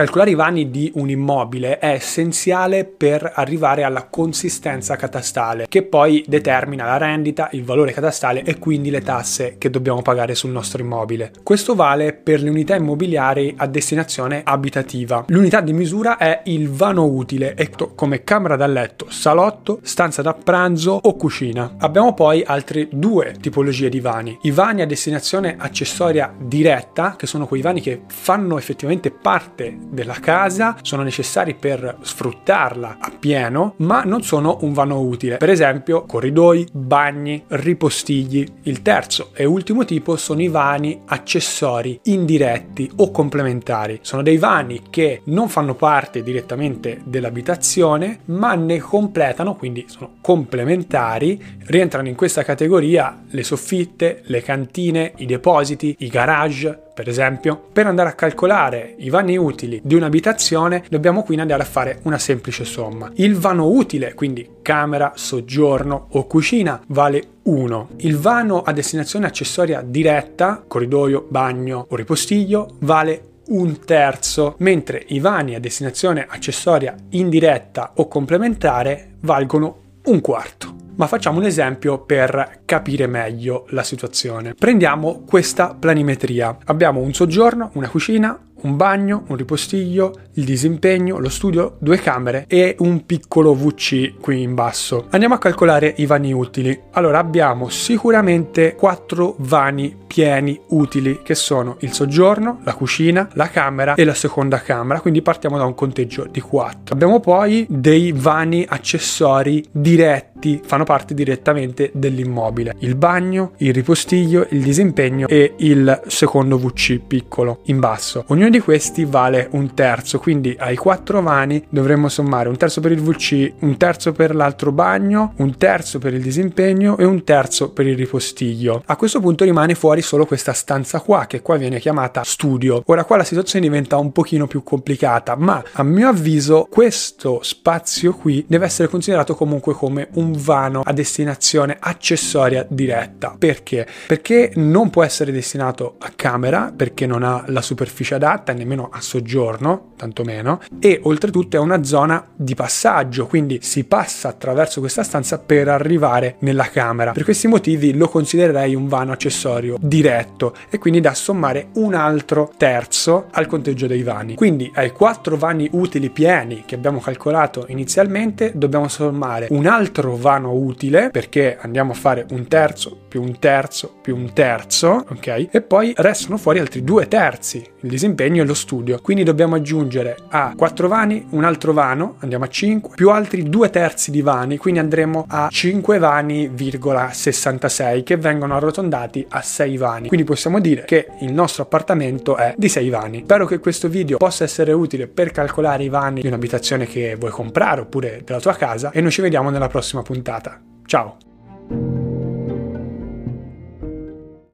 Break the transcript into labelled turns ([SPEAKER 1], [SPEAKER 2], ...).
[SPEAKER 1] Calcolare i vani di un immobile è essenziale per arrivare alla consistenza catastale, che poi determina la rendita, il valore catastale e quindi le tasse che dobbiamo pagare sul nostro immobile. Questo vale per le unità immobiliari a destinazione abitativa. L'unità di misura è il vano utile, come camera da letto, salotto, stanza da pranzo o cucina. Abbiamo poi altre due tipologie di vani. I vani a destinazione accessoria diretta, che sono quei vani che fanno effettivamente parte della casa, sono necessari per sfruttarla appieno, ma non sono un vano utile. Per esempio, corridoi, bagni, ripostigli. Il terzo e ultimo tipo sono i vani accessori indiretti o complementari. Sono dei vani che non fanno parte direttamente dell'abitazione, ma ne completano, quindi sono complementari. Rientrano in questa categoria le soffitte, le cantine, i depositi, i garage, per esempio, per andare a calcolare i vani utili di un'abitazione dobbiamo quindi andare a fare una semplice somma. Il vano utile, quindi camera, soggiorno o cucina, vale 1. Il vano a destinazione accessoria diretta, corridoio, bagno o ripostiglio, vale un terzo, mentre i vani a destinazione accessoria indiretta o complementare valgono un quarto ma facciamo un esempio per capire meglio la situazione. Prendiamo questa planimetria. Abbiamo un soggiorno, una cucina, un bagno, un ripostiglio, il disimpegno, lo studio, due camere e un piccolo VC qui in basso. Andiamo a calcolare i vani utili. Allora abbiamo sicuramente quattro vani pieni utili che sono il soggiorno, la cucina, la camera e la seconda camera, quindi partiamo da un conteggio di 4. Abbiamo poi dei vani accessori diretti, fanno parte direttamente dell'immobile. Il bagno, il ripostiglio, il disimpegno e il secondo VC piccolo in basso. Ognuno di questi vale un terzo, quindi ai quattro vani dovremmo sommare un terzo per il VC, un terzo per l'altro bagno, un terzo per il disimpegno e un terzo per il ripostiglio. A questo punto rimane fuori solo questa stanza qua, che qua viene chiamata studio. Ora qua la situazione diventa un pochino più complicata, ma a mio avviso questo spazio qui deve essere considerato comunque come un vano a destinazione accessoria diretta. Perché? Perché non può essere destinato a camera, perché non ha la superficie adatta adatta nemmeno a soggiorno, tantomeno, e oltretutto è una zona di passaggio, quindi si passa attraverso questa stanza per arrivare nella camera. Per questi motivi lo considererei un vano accessorio diretto e quindi da sommare un altro terzo al conteggio dei vani. Quindi ai quattro vani utili pieni che abbiamo calcolato inizialmente dobbiamo sommare un altro vano utile perché andiamo a fare un terzo più un terzo più un terzo, ok? E poi restano fuori altri due terzi, il disimpegno l'impegno e lo studio. Quindi dobbiamo aggiungere a 4 vani un altro vano, andiamo a 5, più altri 2 terzi di vani, quindi andremo a 5 vani,66 che vengono arrotondati a 6 vani. Quindi possiamo dire che il nostro appartamento è di 6 vani. Spero che questo video possa essere utile per calcolare i vani di un'abitazione che vuoi comprare oppure della tua casa e noi ci vediamo nella prossima puntata. Ciao!